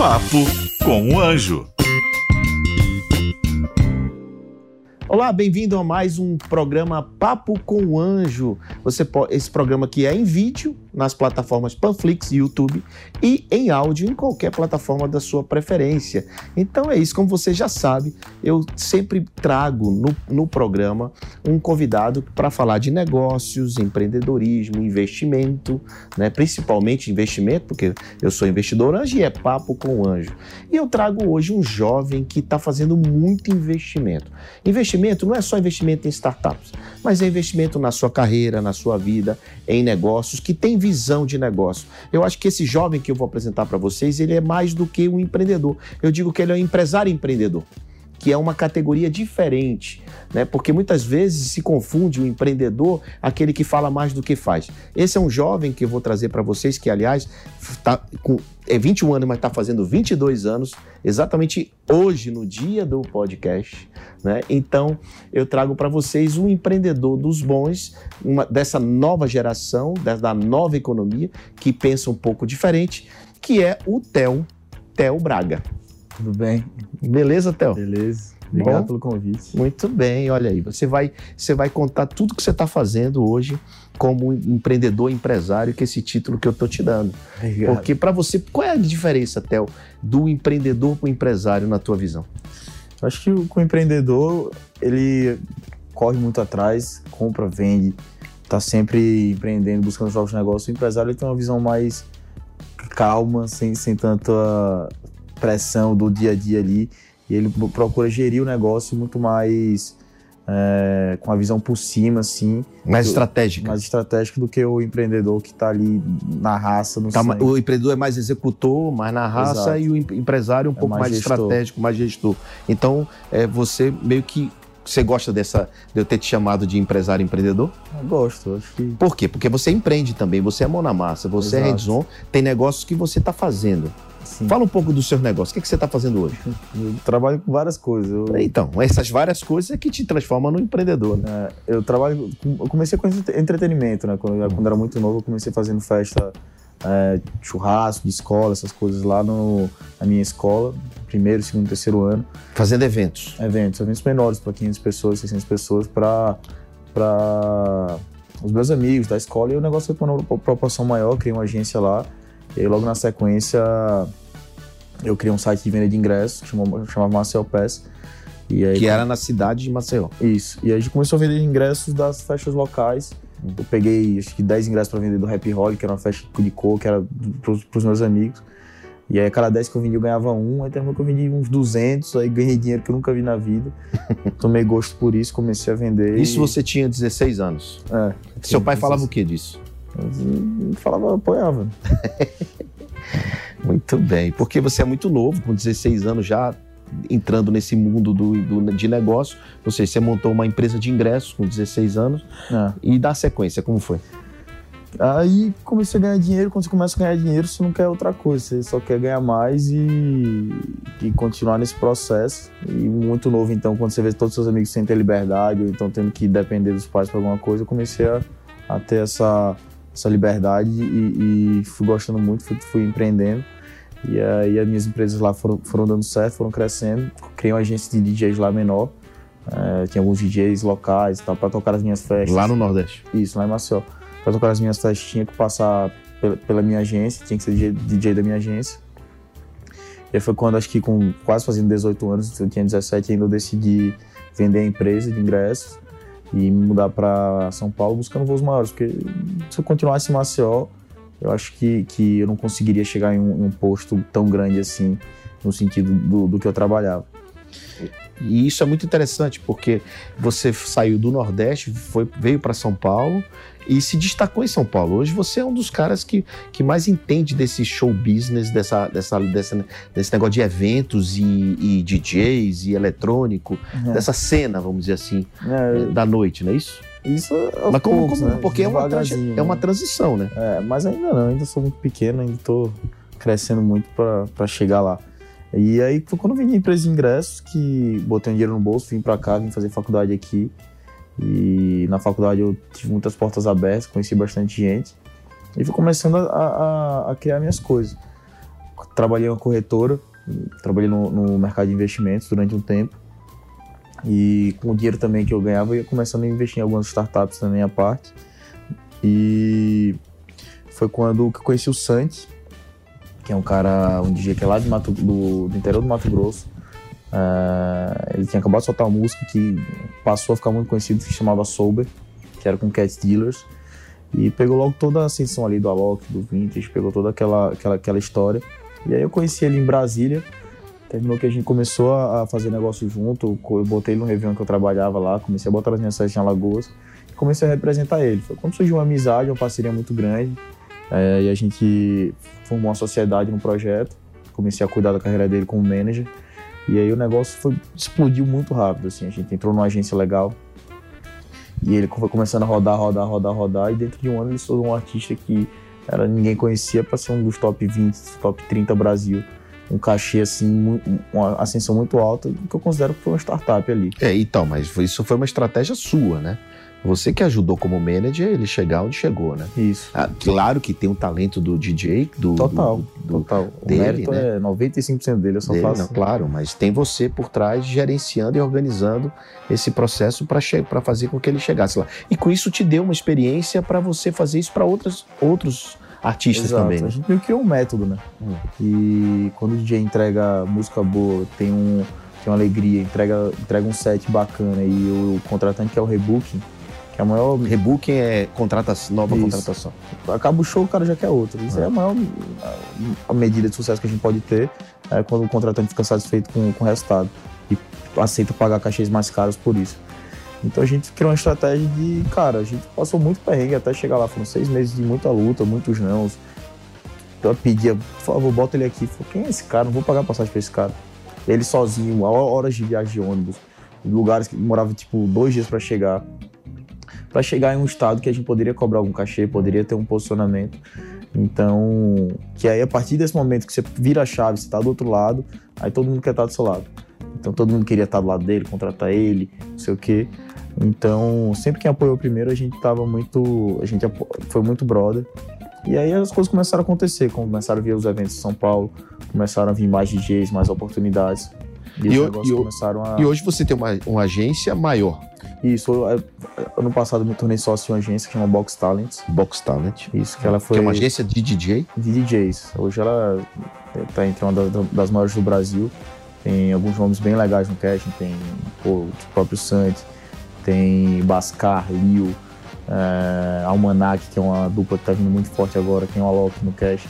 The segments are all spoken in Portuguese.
Papo com o Anjo. Olá, bem-vindo a mais um programa Papo com o Anjo. Você pode, esse programa aqui é em vídeo nas plataformas Panflix YouTube e em áudio em qualquer plataforma da sua preferência. Então é isso, como você já sabe, eu sempre trago no, no programa um convidado para falar de negócios, empreendedorismo, investimento, né? principalmente investimento, porque eu sou investidor anjo e é Papo com o Anjo. E eu trago hoje um jovem que está fazendo muito. Investimento investimento não é só investimento em startups, mas é investimento na sua carreira, na sua vida, em negócios, que tem visão de negócio. Eu acho que esse jovem que eu vou apresentar para vocês, ele é mais do que um empreendedor. Eu digo que ele é um empresário empreendedor que é uma categoria diferente, né? Porque muitas vezes se confunde o empreendedor, aquele que fala mais do que faz. Esse é um jovem que eu vou trazer para vocês, que aliás tá com, é 21 anos, mas está fazendo 22 anos, exatamente hoje, no dia do podcast. Né? Então, eu trago para vocês um empreendedor dos bons, uma, dessa nova geração, da nova economia, que pensa um pouco diferente, que é o Theo, Theo Braga. Tudo bem? Beleza, Theo? Beleza. Obrigado Bom, pelo convite. Muito bem, olha aí. Você vai, você vai contar tudo que você está fazendo hoje como empreendedor, empresário, que é esse título que eu estou te dando. Obrigado. Porque para você, qual é a diferença, Theo, do empreendedor para o empresário na tua visão? Eu acho que o, o empreendedor, ele corre muito atrás, compra, vende, está sempre empreendendo, buscando novos negócios. O empresário ele tem uma visão mais calma, sem, sem tanta pressão do dia a dia ali. E ele procura gerir o negócio muito mais é, com a visão por cima, assim. Mais do, estratégica. Mais estratégica do que o empreendedor que está ali na raça. No tá, o empreendedor é mais executor, mais na raça, Exato. e o empresário um é pouco mais, mais estratégico, mais gestor. Então, é, você meio que você gosta dessa de eu ter te chamado de empresário empreendedor? Eu gosto, acho que. Por quê? Porque você empreende também, você é mão na massa, você é Exato. é hands-on, tem negócios que você está fazendo. Sim. Fala um pouco do seu negócio. O que, que você está fazendo hoje? Eu trabalho com várias coisas. Eu... Então, essas várias coisas é que te transformam no empreendedor, né? É, eu trabalho. Eu comecei com entretenimento, né? Quando, quando era muito novo, eu comecei fazendo festa, é, churrasco de escola, essas coisas lá no, na minha escola, primeiro, segundo, terceiro ano. Fazendo eventos? Eventos, eventos menores, para 500 pessoas, 600 pessoas, para os meus amigos da escola. E o negócio foi para uma proporção maior, criei uma agência lá. E logo na sequência, eu criei um site de venda de ingressos, chamava, chamava Marcel Pass. E aí, que era na cidade de Maceió. Isso. E aí a gente começou a vender ingressos das festas locais. Uhum. Eu peguei, acho que 10 ingressos para vender do Happy Holly, que era uma festa de cor, que era para os meus amigos. E aí, a cada 10 que eu vendi, eu ganhava um. Aí, terminou que eu vendi uns 200, aí ganhei dinheiro que eu nunca vi na vida. Tomei gosto por isso, comecei a vender. Isso e... você tinha 16 anos? É. Seu pai 16. falava o que disso? Eu falava, apoiava. muito bem, porque você é muito novo, com 16 anos já entrando nesse mundo do, do, de negócio. Ou seja, você montou uma empresa de ingressos com 16 anos é. e dá sequência, como foi? Aí comecei a ganhar dinheiro. Quando você começa a ganhar dinheiro, você não quer outra coisa, você só quer ganhar mais e, e continuar nesse processo. E muito novo, então, quando você vê todos os seus amigos sem ter liberdade ou então tendo que depender dos pais para alguma coisa, eu comecei a, a ter essa, essa liberdade e, e fui gostando muito, fui, fui, empreendendo. E aí as minhas empresas lá foram, foram dando certo, foram crescendo. Criei uma agência de DJs lá menor. É, tinha alguns DJs locais para tocar as minhas festas. Lá no Nordeste? Isso, lá em Maceió. Para tocar as minhas festas tinha que passar pela, pela, minha agência, tinha que ser DJ, DJ da minha agência. E aí foi quando, acho que com quase fazendo 18 anos, eu tinha 17 ainda, eu decidi vender a empresa de ingressos e me mudar para São Paulo buscando voos maiores, porque se eu continuasse em Maceió, eu acho que, que eu não conseguiria chegar em um, em um posto tão grande assim, no sentido do, do que eu trabalhava. E isso é muito interessante, porque você saiu do Nordeste, foi, veio para São Paulo e se destacou em São Paulo. Hoje você é um dos caras que, que mais entende desse show business, dessa, dessa, dessa, desse negócio de eventos e, e DJs e eletrônico, é. dessa cena, vamos dizer assim, é, da noite, não é isso? Isso é mas como, poucos, como, né? Porque é uma, é uma transição, né? É, mas ainda não, ainda sou muito pequeno, ainda estou crescendo muito para chegar lá. E aí foi quando eu vendi a empresa de ingressos que botei um dinheiro no bolso, vim para cá, vim fazer faculdade aqui. E na faculdade eu tive muitas portas abertas, conheci bastante gente. E fui começando a, a, a criar minhas coisas. trabalhei em uma corretora, trabalhei no, no mercado de investimentos durante um tempo. E com o dinheiro também que eu ganhava, eu ia começando a investir em algumas startups também à parte. E foi quando eu conheci o Santi, que é um cara, um DJ que é lá Mato, do, do, interior do Mato Grosso. Uh, ele tinha acabado de soltar uma música que passou a ficar muito conhecido, que chamava Sober, que era com Cat Dealers. E pegou logo toda a ascensão ali do Alok, do Vintage, pegou toda aquela, aquela, aquela história. E aí eu conheci ele em Brasília, terminou que a gente começou a fazer negócio junto, eu botei ele no Réveillon que eu trabalhava lá, comecei a botar as minhas festas em Alagoas, e comecei a representar ele. Foi quando surgiu uma amizade, uma parceria muito grande, é, e a gente formou uma sociedade no projeto, comecei a cuidar da carreira dele como manager, e aí o negócio foi, explodiu muito rápido, assim, a gente entrou numa agência legal, e ele foi começando a rodar, rodar, rodar, rodar, e dentro de um ano ele tornou um artista que era, ninguém conhecia para ser um dos top 20, top 30 Brasil. Um cachê, assim, uma ascensão muito alta, que eu considero que foi uma startup ali. É, então, mas isso foi uma estratégia sua, né? Você que ajudou como manager ele chegar onde chegou, né? Isso. Ah, claro que tem o um talento do DJ, do. Total. Do, do total. Dele, o mérito né? é 95% dele, eu só dele, faço. Não, claro, mas tem você por trás gerenciando e organizando esse processo para fazer com que ele chegasse lá. E com isso te deu uma experiência para você fazer isso para outros artistas Exato. também. Né? A gente meio que criou um método, né? Hum. E quando o DJ entrega música boa, tem um tem uma alegria, entrega, entrega um set bacana e o contratante que é o rebooking, é a maior. Rebooking é contrata nova Isso. contratação. Acaba o show, o cara já quer outro. Isso é, é a maior a medida de sucesso que a gente pode ter é quando o contratante fica satisfeito com, com o resultado e aceita pagar cachês mais caros por isso. Então a gente criou uma estratégia de, cara, a gente passou muito perrengue até chegar lá. Foram seis meses de muita luta, muitos nãos. Eu pedia, por favor, bota ele aqui. Falei, quem é esse cara? Não vou pagar passagem pra esse cara. Ele sozinho, horas de viagem de ônibus, lugares que morava tipo dois dias para chegar para chegar em um estado que a gente poderia cobrar algum cachê, poderia ter um posicionamento. Então, que aí a partir desse momento que você vira a chave, você está do outro lado, aí todo mundo quer estar do seu lado. Então todo mundo queria estar do lado dele, contratar ele, não sei o quê. Então, sempre quem apoiou primeiro, a gente tava muito. A gente foi muito brother. E aí as coisas começaram a acontecer, começaram a vir os eventos em São Paulo, começaram a vir mais DJs, mais oportunidades. E, e, e, começaram a... e hoje você tem uma, uma agência maior. Isso, ano passado me tornei sócio de uma agência que chama Box Talent. Box Talent. Isso, que ela foi. Que é uma agência de DJ? De DJs. Hoje ela está entre uma das, das, maiores do Brasil. Tem alguns nomes bem legais no casting. Tem pô, o próprio Santi, tem Bascar, Lio, é, Almanac, que é uma dupla que está vindo muito forte agora. Tem o Alok no casting.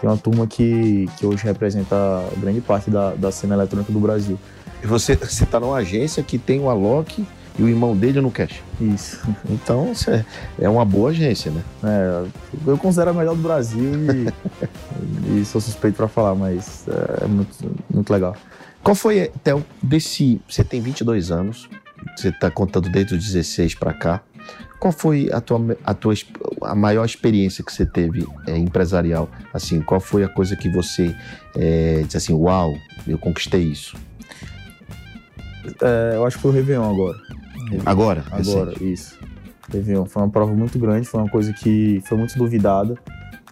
Tem uma turma que, que hoje representa grande parte da, da cena eletrônica do Brasil. E você está numa agência que tem o Alok e o irmão dele no cash. Isso. Então, é, é uma boa agência, né? É, eu considero a melhor do Brasil e, e sou suspeito para falar, mas é, muito, muito legal. Qual foi, Théo, desse. Você tem 22 anos, você está contando desde os 16 para cá. Qual foi a tua, a tua a maior experiência que você teve é, empresarial? Assim, qual foi a coisa que você é, disse assim, uau, eu conquistei isso? É, eu acho que foi o Réveillon agora. Agora? Agora, recente. isso. Réveillon. Foi uma prova muito grande, foi uma coisa que foi muito duvidada.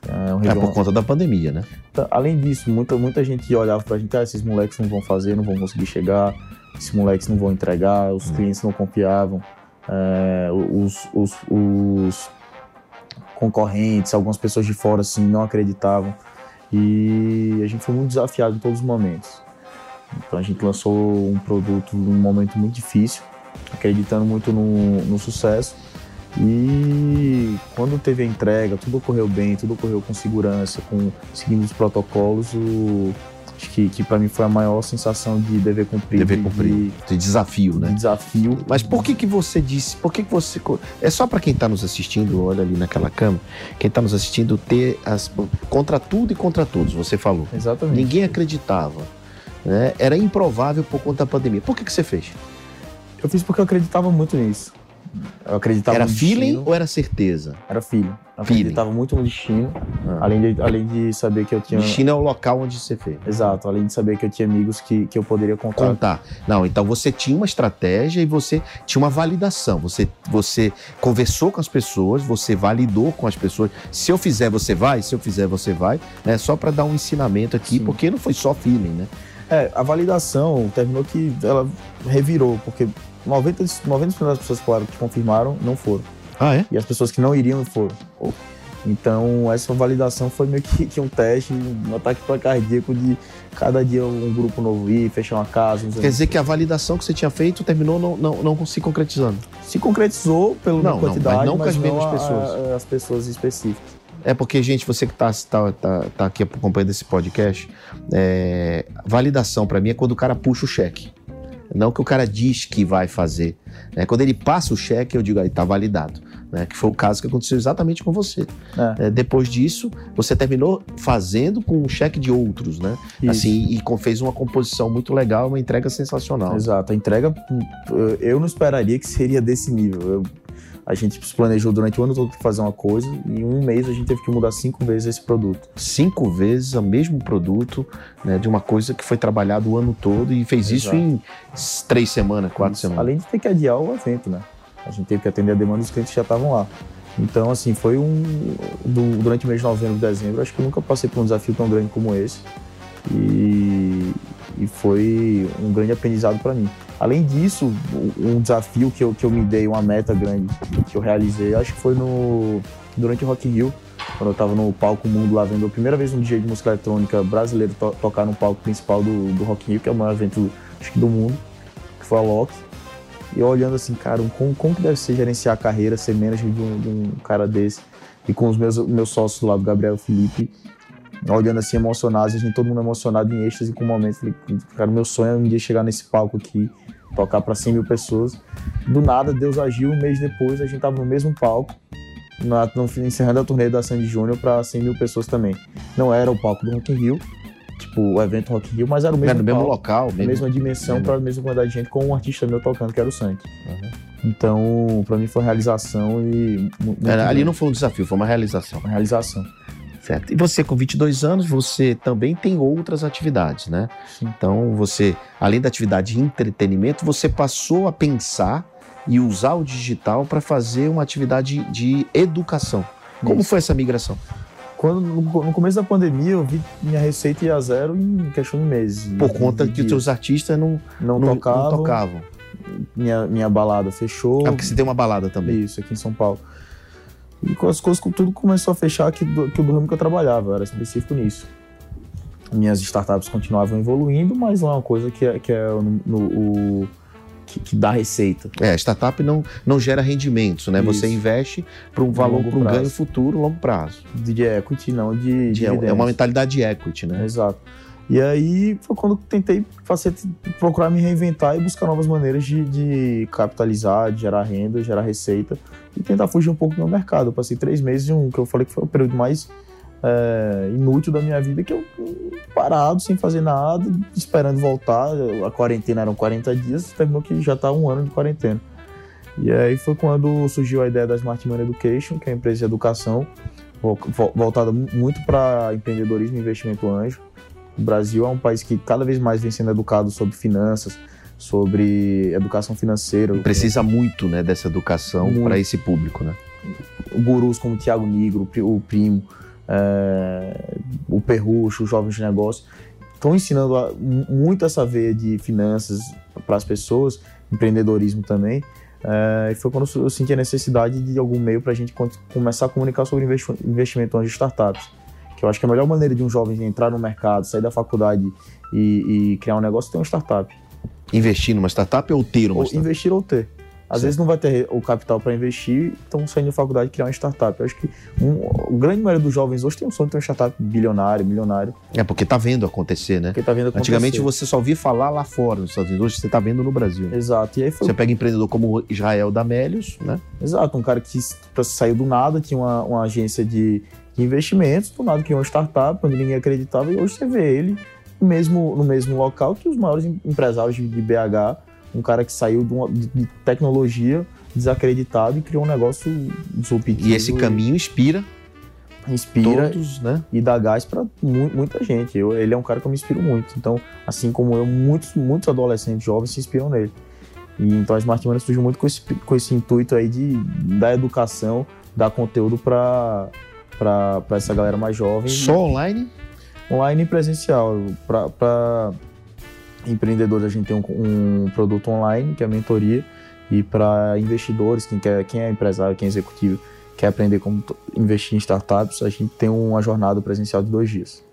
É, um é por conta da pandemia, né? Tá, além disso, muita, muita gente olhava pra gente, ah, esses moleques não vão fazer, não vão conseguir chegar, esses moleques não vão entregar, os hum. clientes não confiavam, é, os, os, os concorrentes, algumas pessoas de fora assim não acreditavam. E a gente foi muito desafiado em todos os momentos. Então a gente lançou um produto num momento muito difícil, acreditando muito no, no sucesso. E quando teve a entrega, tudo ocorreu bem, tudo ocorreu com segurança, com seguindo os protocolos, o, acho que, que para mim foi a maior sensação de dever cumprir. Dever cumprir. De, de desafio, né? De desafio. Mas por que que você disse, por que que você... É só para quem está nos assistindo, olha ali naquela cama, quem está nos assistindo ter as... Contra tudo e contra todos, você falou. Exatamente. Ninguém acreditava né? Era improvável por conta da pandemia. Por que, que você fez? Eu fiz porque eu acreditava muito nisso. Eu acreditava Era feeling ou era certeza? Era feeling. Acreditava muito no destino, Ah. além, de, além de saber que eu tinha. Destino é o local onde você fez. Exato, além de saber que eu tinha amigos que, que eu poderia contar. Contar. Não, então você tinha uma estratégia e você tinha uma validação. Você, você conversou com as pessoas, você validou com as pessoas. Se eu fizer, você vai. Se eu fizer, você vai. Né? Só para dar um ensinamento aqui, Sim. porque não foi só feeling, né? É, a validação terminou que ela revirou, porque 90%, 90 das pessoas claro, que confirmaram não foram. Ah, é? E as pessoas que não iriam foram. Então, essa validação foi meio que, que um teste, um ataque para cardíaco de cada dia um grupo novo ir, fechar uma casa. Quer dizer que a validação que você tinha feito terminou não, não, não se concretizando. Se concretizou pela Não, não, quantidade, mas não com as mesmas pessoas. a- as pessoas específicas. É porque, gente, você que está tá, tá, tá aqui acompanhando esse podcast, é, validação para mim é quando o cara puxa o cheque. Não que o cara diz que vai fazer. né? Quando ele passa o cheque, eu digo, aí tá validado. Né? Que foi o caso que aconteceu exatamente com você. É. É, depois disso, você terminou fazendo com o cheque de outros, né? Isso. Assim, e com- fez uma composição muito legal, uma entrega sensacional. Exato. A entrega, eu não esperaria que seria desse nível. Eu- a gente se planejou durante o ano todo pra fazer uma coisa e em um mês a gente teve que mudar cinco vezes esse produto. Cinco vezes o mesmo produto, né? De uma coisa que foi trabalhado o ano todo e fez isso Exato. em s- três semanas, quatro semanas. Além de ter que adiar o evento, né? A gente teve que atender a demanda dos clientes que já estavam lá. Então, assim, foi um. do- durante o mês de novembro e dezembro, acho que eu nunca passei por um desafio tão grande como esse. E, e foi um grande aprendizado para mim. Além disso, um desafio que eu, que eu me dei, uma meta grande que eu realizei, acho que foi no durante o Rock Rio, quando eu estava no palco Mundo lá vendo a primeira vez um DJ de música eletrônica brasileiro to- tocar no palco principal do, do Rock Rio, que é o maior evento acho que do mundo, que foi a Loki. E eu olhando assim, cara, como, como que deve ser gerenciar a carreira, ser manager de um, de um cara desse, e com os meus, meus sócios lá, do Gabriel e Felipe, olhando assim, emocionados, a gente todo mundo emocionado em êxtase com o momento. Cara, meu sonho é um dia chegar nesse palco aqui, tocar para 100 mil pessoas. Do nada, Deus agiu, um mês depois a gente tava no mesmo palco, na, no, encerrando a turnê da Sandy Júnior para 100 mil pessoas também. Não era o palco do Rock in Rio, tipo o evento Rock in Rio, mas era o mesmo Era mesmo local, a mesmo. mesma dimensão para a mesma quantidade de gente com um artista meu tocando, que era o Sandy. Uhum. Então, para mim foi uma realização e Era- ali não foi um desafio, foi uma realização. uma realização. Certo. E você, com 22 anos, você também tem outras atividades, né? Sim. Então, você, além da atividade de entretenimento, você passou a pensar e usar o digital para fazer uma atividade de educação. Como Isso. foi essa migração? Quando, no, começo da pandemia, eu vi minha receita ia a zero em questão de meses. Por conta De que os seus artistas não, não, não, tocavam, não tocavam. Minha, minha balada fechou. Ah, porque você tem uma balada também. Isso, aqui em São Paulo. E com as coisas, tudo começou a fechar que, do, que o do ramo que eu trabalhava, eu era específico nisso. Minhas startups continuavam evoluindo, mas não é uma coisa que é, que é no, no- o, que, que dá receita. É, startup não, não gera rendimentos, né? Você Isso. investe para um valor, para um ganho futuro, longo prazo. De equity, não de, De- é dividendos. uma mentalidade de equity, né? Exato. E aí foi quando tentei procurar me reinventar e buscar novas maneiras de, de capitalizar, de gerar renda, gerar receita e tentar fugir um pouco do meu mercado. Eu passei três meses em um que eu falei que foi o período mais é, inútil da minha vida, que eu parado, sem fazer nada, esperando voltar. A quarentena eram 40 dias, terminou que já está um ano de quarentena. E aí foi quando surgiu a ideia da Smart Money Education, que é uma empresa de educação vo- vo- voltada mu- muito para empreendedorismo e investimento anjo. O Brasil é um país que cada vez mais vem sendo educado sobre finanças, sobre educação financeira. Precisa muito, né, dessa educação para esse público, né? Gurus como o Tiago Nigro, o Pri- o Primo, é, o Perrucho, os jovens de negócio, estão ensinando a- muito essa veia de finanças para as pessoas, empreendedorismo também. É, e foi quando eu senti a necessidade de algum meio para a gente começar a comunicar sobre investi- investimento de startups. Que eu acho que a melhor maneira de um jovem entrar no mercado, sair da faculdade e, e criar um negócio é ter uma startup. Investir numa startup ou ter uma Ou startup? investir ou ter. Às Certo. vezes não vai ter o capital para investir, estão saindo da faculdade criar uma startup. Eu acho que um, a grande maioria dos jovens hoje tem um sonho de ter uma startup bilionário, milionário, É porque tá vendo acontecer, né? porque tá vendo acontecer. Antigamente você só ouvia falar lá fora nos Estados Unidos, hoje você tá vendo no Brasil. Exato. E aí foi Você pega empreendedor como Israel Damélios, né? Exato, um cara que saiu do nada, tinha uma, uma agência de, de investimentos, do nada criou uma startup, onde ninguém acreditava, e hoje você vê ele no mesmo, no mesmo local que os maiores em- empresários de, de BH, um cara que saiu de, uma- de- tecnologia desacreditado e criou um negócio disruptivo. E esse caminho inspira inspira todos, né? e dá gás para muita gente. Eu, ele é um cara que eu me inspiro muito. Então, assim como eu, muitos, muitos adolescentes jovens se inspiram nele. E então a Smart Money surgiu muito com esse, com esse intuito aí de dar educação, dar conteúdo para essa galera mais jovem. Só online? Online e presencial. Para empreendedores, a gente tem um, um produto online, que é a mentoria, e para investidores, quem, quer, quem é empresário, quem é executivo, quer aprender como investir em startups, a gente tem uma jornada presencial de dois dias,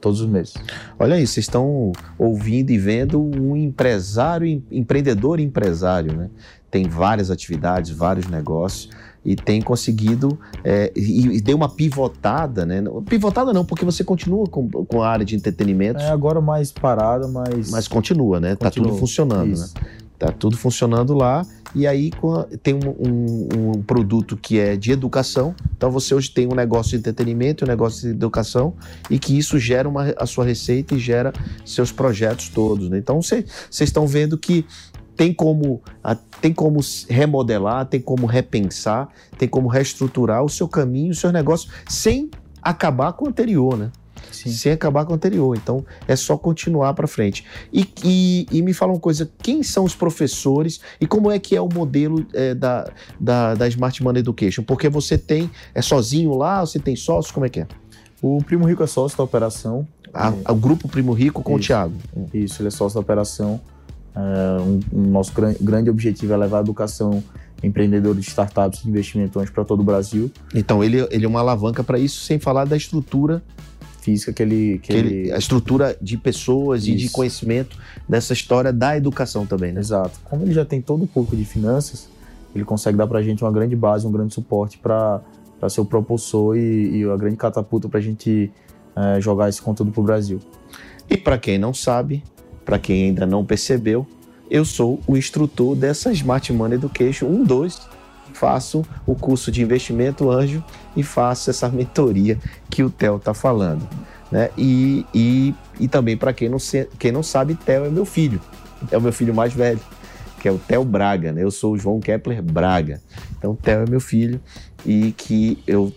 todos os meses. Olha aí, vocês estão ouvindo e vendo um empresário, empreendedor empresário, né? Tem várias atividades, vários negócios e tem conseguido é, e, e, deu uma pivotada, né? Pivotada não, porque você continua com, com a área de entretenimento. É agora mais parada, mas. Mas continua, né? Continua. Tá tudo funcionando, Isso. né? Tá tudo funcionando lá. E aí tem um, um, um, produto que é de educação. Então você hoje tem um negócio de entretenimento, um negócio de educação, e que isso gera uma, a sua receita e gera seus projetos todos. Né? Então vocês estão vendo que tem como, tem como remodelar, tem como repensar, tem como reestruturar o seu caminho, o seu negócio, sem acabar com o anterior, né? Sim. Sem acabar com o anterior. Então, é só continuar para frente. E, e, e, me fala uma coisa: quem são os professores e como é que é o modelo é, da, da, da Smart Money Education? Porque você tem, é sozinho lá, você tem sócios, como é que é? O Primo Rico é sócio da operação. A, é. O grupo Primo Rico com Isso. o Thiago. Isso, ele é sócio da operação. Uh, um, um nosso gran, grande objetivo é levar a educação empreendedores de startups de investimento para todo o Brasil. Então, ele, ele é uma alavanca para isso, sem falar da estrutura física que ele. Que, que ele, a estrutura de pessoas isso. e de conhecimento dessa história da educação também, né? Exato. Como ele já tem todo o público de finanças, ele consegue dar para a gente uma grande base, um grande suporte para ser o propulsor e, e a grande catapulta para a gente é, jogar esse conteúdo para o Brasil. E para quem não sabe, para quem ainda não percebeu, eu sou o instrutor dessa Smart Money Education 1, 2. Faço o curso de investimento anjo e faço essa mentoria que o Theo está falando. Né? E, e, e também, para quem, não quem não sabe, Theo é meu filho. É o meu filho mais velho, que é o Theo Braga. Né? Eu sou o João Kepler Braga. Então, Theo é meu filho e que eu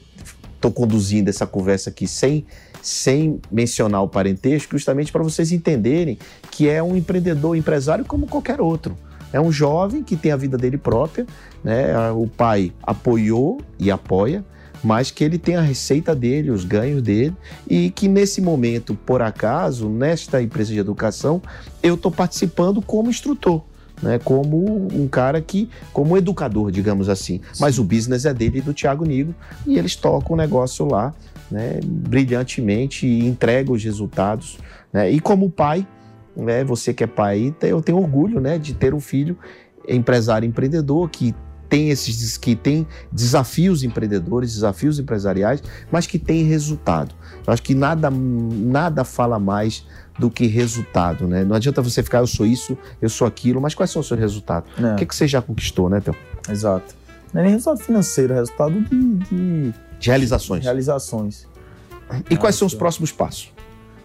estou conduzindo essa conversa aqui sem sem mencionar o parentesco, justamente para vocês entenderem que é um empreendedor, empresário como qualquer outro. É um jovem que tem a vida dele própria, né? O pai apoiou e apoia, mas que ele tem a receita dele, os ganhos dele, e que nesse momento, por acaso, nesta empresa de educação, eu estou participando como instrutor. Né, como um cara que, como educador, digamos assim. Sim. Mas o business é dele e do Thiago Nigo, e eles tocam o negócio lá né, brilhantemente e entrega os resultados. Né? E como pai, né, você que é pai, eu tenho orgulho né, de ter um filho empresário empreendedor que tem esses que tem desafios empreendedores, desafios empresariais, mas que tem resultado. Eu acho que nada nada fala mais do que resultado, né? Não adianta você ficar eu sou isso, eu sou aquilo, mas quais são os seus resultados? É. O que, é que você já conquistou, né, Theo? Exato. Não é nem resultado financeiro, é resultado de, de de realizações. Realizações. E quais são os próximos passos?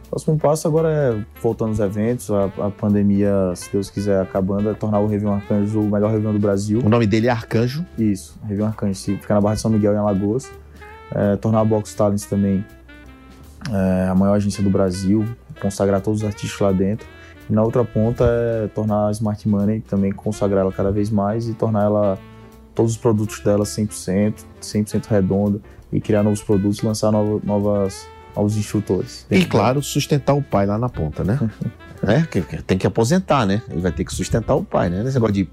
O próximo passo agora é voltando aos eventos, a, a, pandemia, se Deus quiser, acabando, é tornar o Réveillon Arcanjo o melhor Réveillon do Brasil. O nome dele é Arcanjo? Isso, Réveillon Arcanjo, fica na Barra de São Miguel, em Alagoas. É, tornar a Box Talents também é, a maior agência do Brasil, consagrar todos os artistas lá dentro. E na outra ponta é tornar a Smart Money, também consagrar ela cada vez mais e tornar ela, todos os produtos dela 100%, 100% redondo, e criar novos produtos, lançar novas novos instrutores. E claro, sustentar o pai lá na ponta, né? é, tem que aposentar, né? Ele vai ter que sustentar o pai, né? Esse negócio de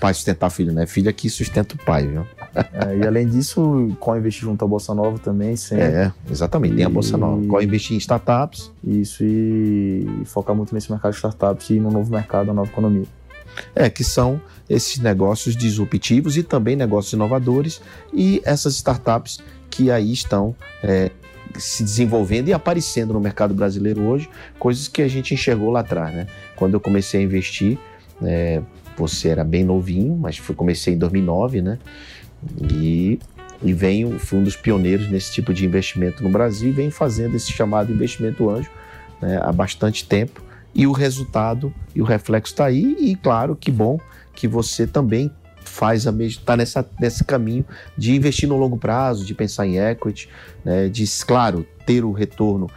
pai sustentar filho, né? Filho aqui sustenta o pai, viu? É, e além disso, qual investir junto à Bolsa Nova também, sempre. É, exatamente, tem a Bolsa Nova. Qual investir em startups. Isso, e focar muito nesse mercado de startups e no novo mercado, na nova economia. É, que são esses negócios disruptivos e também negócios inovadores e essas startups que aí estão é, se desenvolvendo e aparecendo no mercado brasileiro hoje, coisas que a gente enxergou lá atrás, né? Quando eu comecei a investir, é, você era bem novinho, mas foi, comecei em 2009, né? E, e venho, fui um dos pioneiros nesse tipo de investimento no Brasil e venho fazendo esse chamado investimento anjo né, há bastante tempo. E o resultado e o reflexo está aí, e claro, que bom que você também faz a mesma, tá nessa, nesse caminho de investir no longo prazo, de pensar em equity, né, de, claro, ter o retorno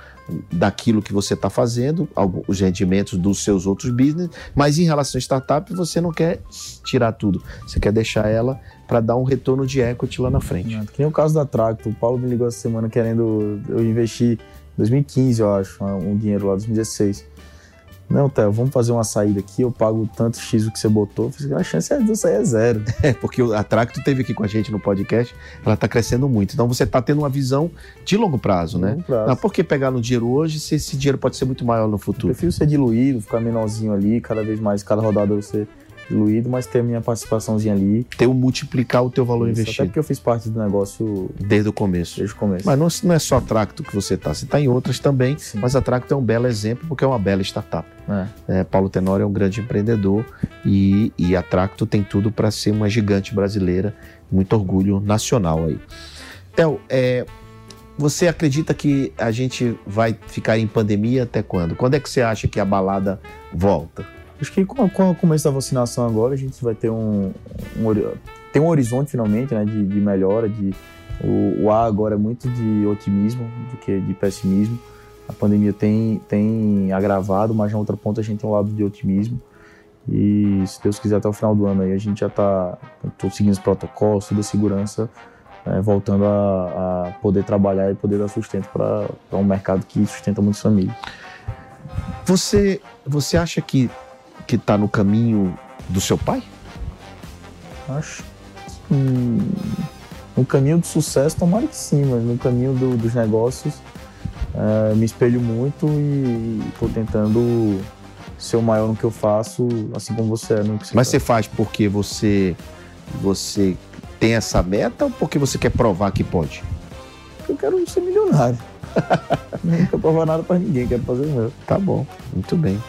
daquilo que você está fazendo, os rendimentos dos seus outros business, mas em relação à startup, você não quer tirar tudo, você quer deixar ela para dar um retorno de equity lá na frente. que nem o caso da Tracto, o Paulo me ligou essa semana querendo eu investir em 2015, eu acho, um dinheiro lá, 2016. Não, Theo, vamos fazer uma saída aqui, eu pago tanto X o que você botou. A chance de eu sair é zero. É, porque a Tracto teve aqui com a gente no podcast, ela está crescendo muito. Então você está tendo uma visão de longo prazo, né? Longo prazo. Não, por que pegar no dinheiro hoje se esse dinheiro pode ser muito maior no futuro? Eu prefiro ser diluído, ficar menorzinho ali, cada vez mais, cada rodada você diluído, mas ter a minha participaçãozinha ali. Ter o multiplicar o teu valor Isso, investido. Até porque eu fiz parte do negócio desde o começo. Desde o começo. Mas não, não é só a Tracto que você está, você está em outras também, Sim. mas a Tracto é um belo exemplo porque é uma bela startup. É. É, Paulo Tenório é um grande empreendedor e, e a Tracto tem tudo para ser uma gigante brasileira, muito orgulho nacional aí. Theo, é, você acredita que a gente vai ficar em pandemia até quando? Quando é que você acha que a balada volta? Acho que com, com o começo da vacinação agora, a gente vai ter um, um tem um horizonte finalmente né, de, de melhora. De, o, o ar agora é muito de otimismo do que de pessimismo. A pandemia tem, tem agravado, mas na outra ponta a gente tem um lado de otimismo. E se Deus quiser, até o final do ano aí a gente já está seguindo os protocolos, toda a segurança, né, voltando a, a, poder trabalhar e poder dar sustento para um mercado que sustenta muitas famílias. Você, você acha que que está no caminho do seu pai? Acho hum, no caminho do sucesso, tomara que sim, mas no caminho do, dos negócios, é, me espelho muito e estou tentando ser o maior no que eu faço, assim como você é no que você Mas faz. você faz porque você, você tem essa meta ou porque você quer provar que pode? Eu quero ser milionário. não quero provar nada para ninguém, quero fazer o meu. Tá bom, muito bem.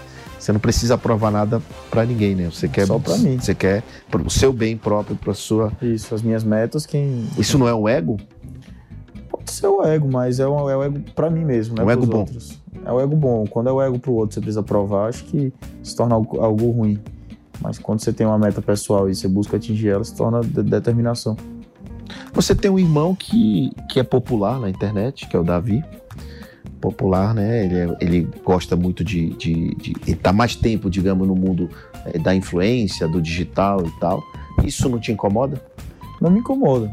Você não precisa provar nada para ninguém, né? Você quer só para mim. Você quer o seu bem próprio, para sua. Isso, as minhas metas, quem. Isso não é o ego? Pode ser o ego, mas é o, é o ego para mim mesmo, né? É o ego bom. Outros. É o ego bom. Quando é o ego pro outro, você precisa provar, acho que se torna algo, algo ruim. Mas quando você tem uma meta pessoal e você busca atingir ela, se torna de determinação. Você tem um irmão que, que é popular na internet, que é o Davi popular, né? Ele, é, ele gosta muito de, de, de ele tá mais tempo, digamos, no mundo é, da influência, do digital e tal. Isso não te incomoda? Não me incomoda.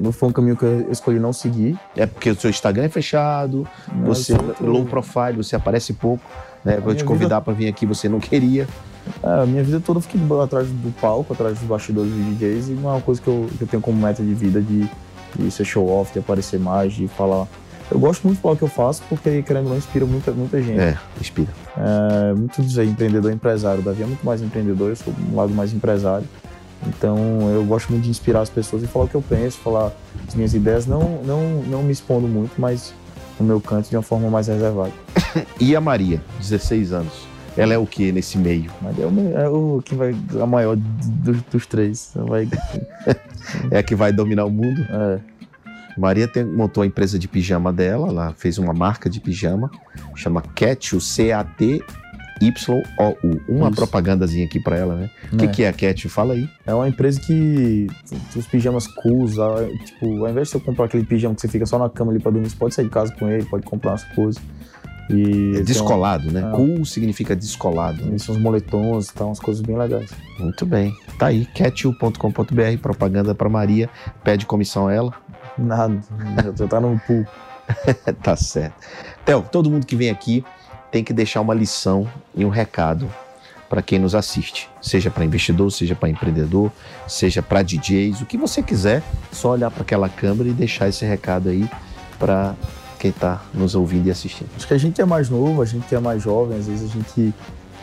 não foi um caminho que eu escolhi não seguir. É porque o seu Instagram é fechado, não, você low profile, você aparece pouco, né? Vou te convidar vida... para vir aqui, você não queria. É, a minha vida toda eu fiquei atrás do palco, atrás dos bastidores dos DJs, e não é uma coisa que eu, que eu tenho como meta de vida de, de ser show off, de aparecer mais, de falar eu gosto muito de falar o que eu faço, porque, querendo ou não, inspira muita, muita gente. É, inspira. É, muito dizer empreendedor empresário. O Davi é muito mais empreendedor, eu sou um lado mais empresário. Então, eu gosto muito de inspirar as pessoas e falar o que eu penso, falar as minhas ideias, não, não, não me expondo muito, mas no meu canto de uma forma mais reservada. e a Maria, 16 anos? Ela é o que nesse meio? Maria é o, é o que vai a maior dos, dos três. Vai... é a que vai dominar o mundo? É. Maria tem, montou a empresa de pijama dela, ela fez uma marca de pijama, chama C-A-T Y-O-U. Uma Isso. propagandazinha aqui para ela, né? O que, é. que é a Cat? Fala aí. É uma empresa que os pijamas cools, tipo, ao invés de você comprar aquele pijama que você fica só na cama ali pra dormir, você pode sair de casa com ele, pode comprar umas coisas. E é descolado, né? É. Cool significa descolado. Né? São os moletons e tal, umas coisas bem legais. Muito bem. Tá aí, catiu.com.br, propaganda para Maria. Pede comissão a ela. Nada, já tá no pool. tá certo. Theo, todo mundo que vem aqui tem que deixar uma lição e um recado para quem nos assiste, seja para investidor, seja para empreendedor, seja para DJs, o que você quiser, só olhar para aquela câmera e deixar esse recado aí para quem está nos ouvindo e assistindo. Acho que a gente é mais novo, a gente é mais jovem, às vezes a gente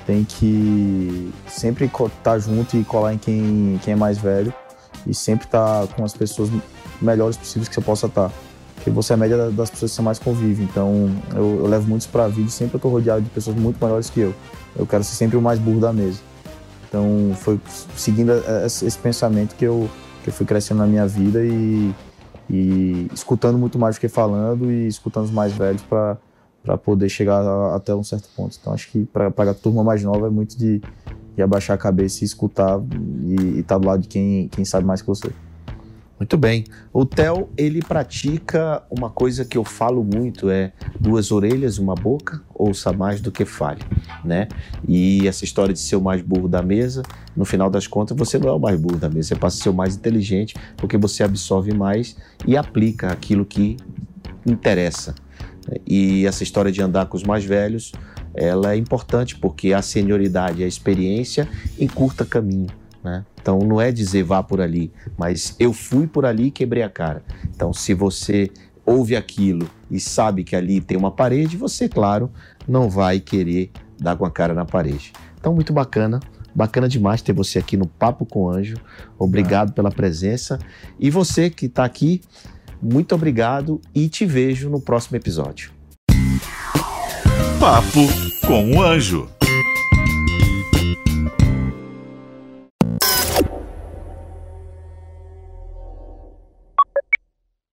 tem que sempre estar tá junto e colar em quem, quem é mais velho e sempre estar tá com as pessoas melhores possíveis que você possa estar. Porque você é a média das pessoas que você mais convive. Então, eu, eu levo muitos para e sempre eu estou rodeado de pessoas muito maiores que eu. Eu quero ser sempre o mais burro da mesa. Então, foi seguindo esse pensamento que eu, que eu fui crescendo na minha vida e, e escutando muito mais do que falando e escutando os mais velhos para poder chegar até um certo ponto. Então, acho que para a turma mais nova é muito de, e abaixar a cabeça e escutar e estar tá do lado de quem, quem sabe mais que você. Muito bem. O Theo, ele pratica uma coisa que eu falo muito, é duas orelhas, uma boca, ouça mais do que fale, né? E essa história de ser o mais burro da mesa, no final das contas, você não é o mais burro da mesa, você passa a ser o mais inteligente, porque você absorve mais e aplica aquilo que interessa. E essa história de andar com os mais velhos, ela é importante porque a senioridade a experiência encurta caminho. Né? Então não é dizer vá por ali, mas eu fui por ali e quebrei a cara. Então se você ouve aquilo e sabe que ali tem uma parede, você, claro, não vai querer dar com a cara na parede. Então muito bacana, bacana demais ter você aqui no Papo com Anjo. Obrigado ah. pela presença e você que está aqui, muito obrigado e te vejo no próximo episódio. Papo com o Anjo.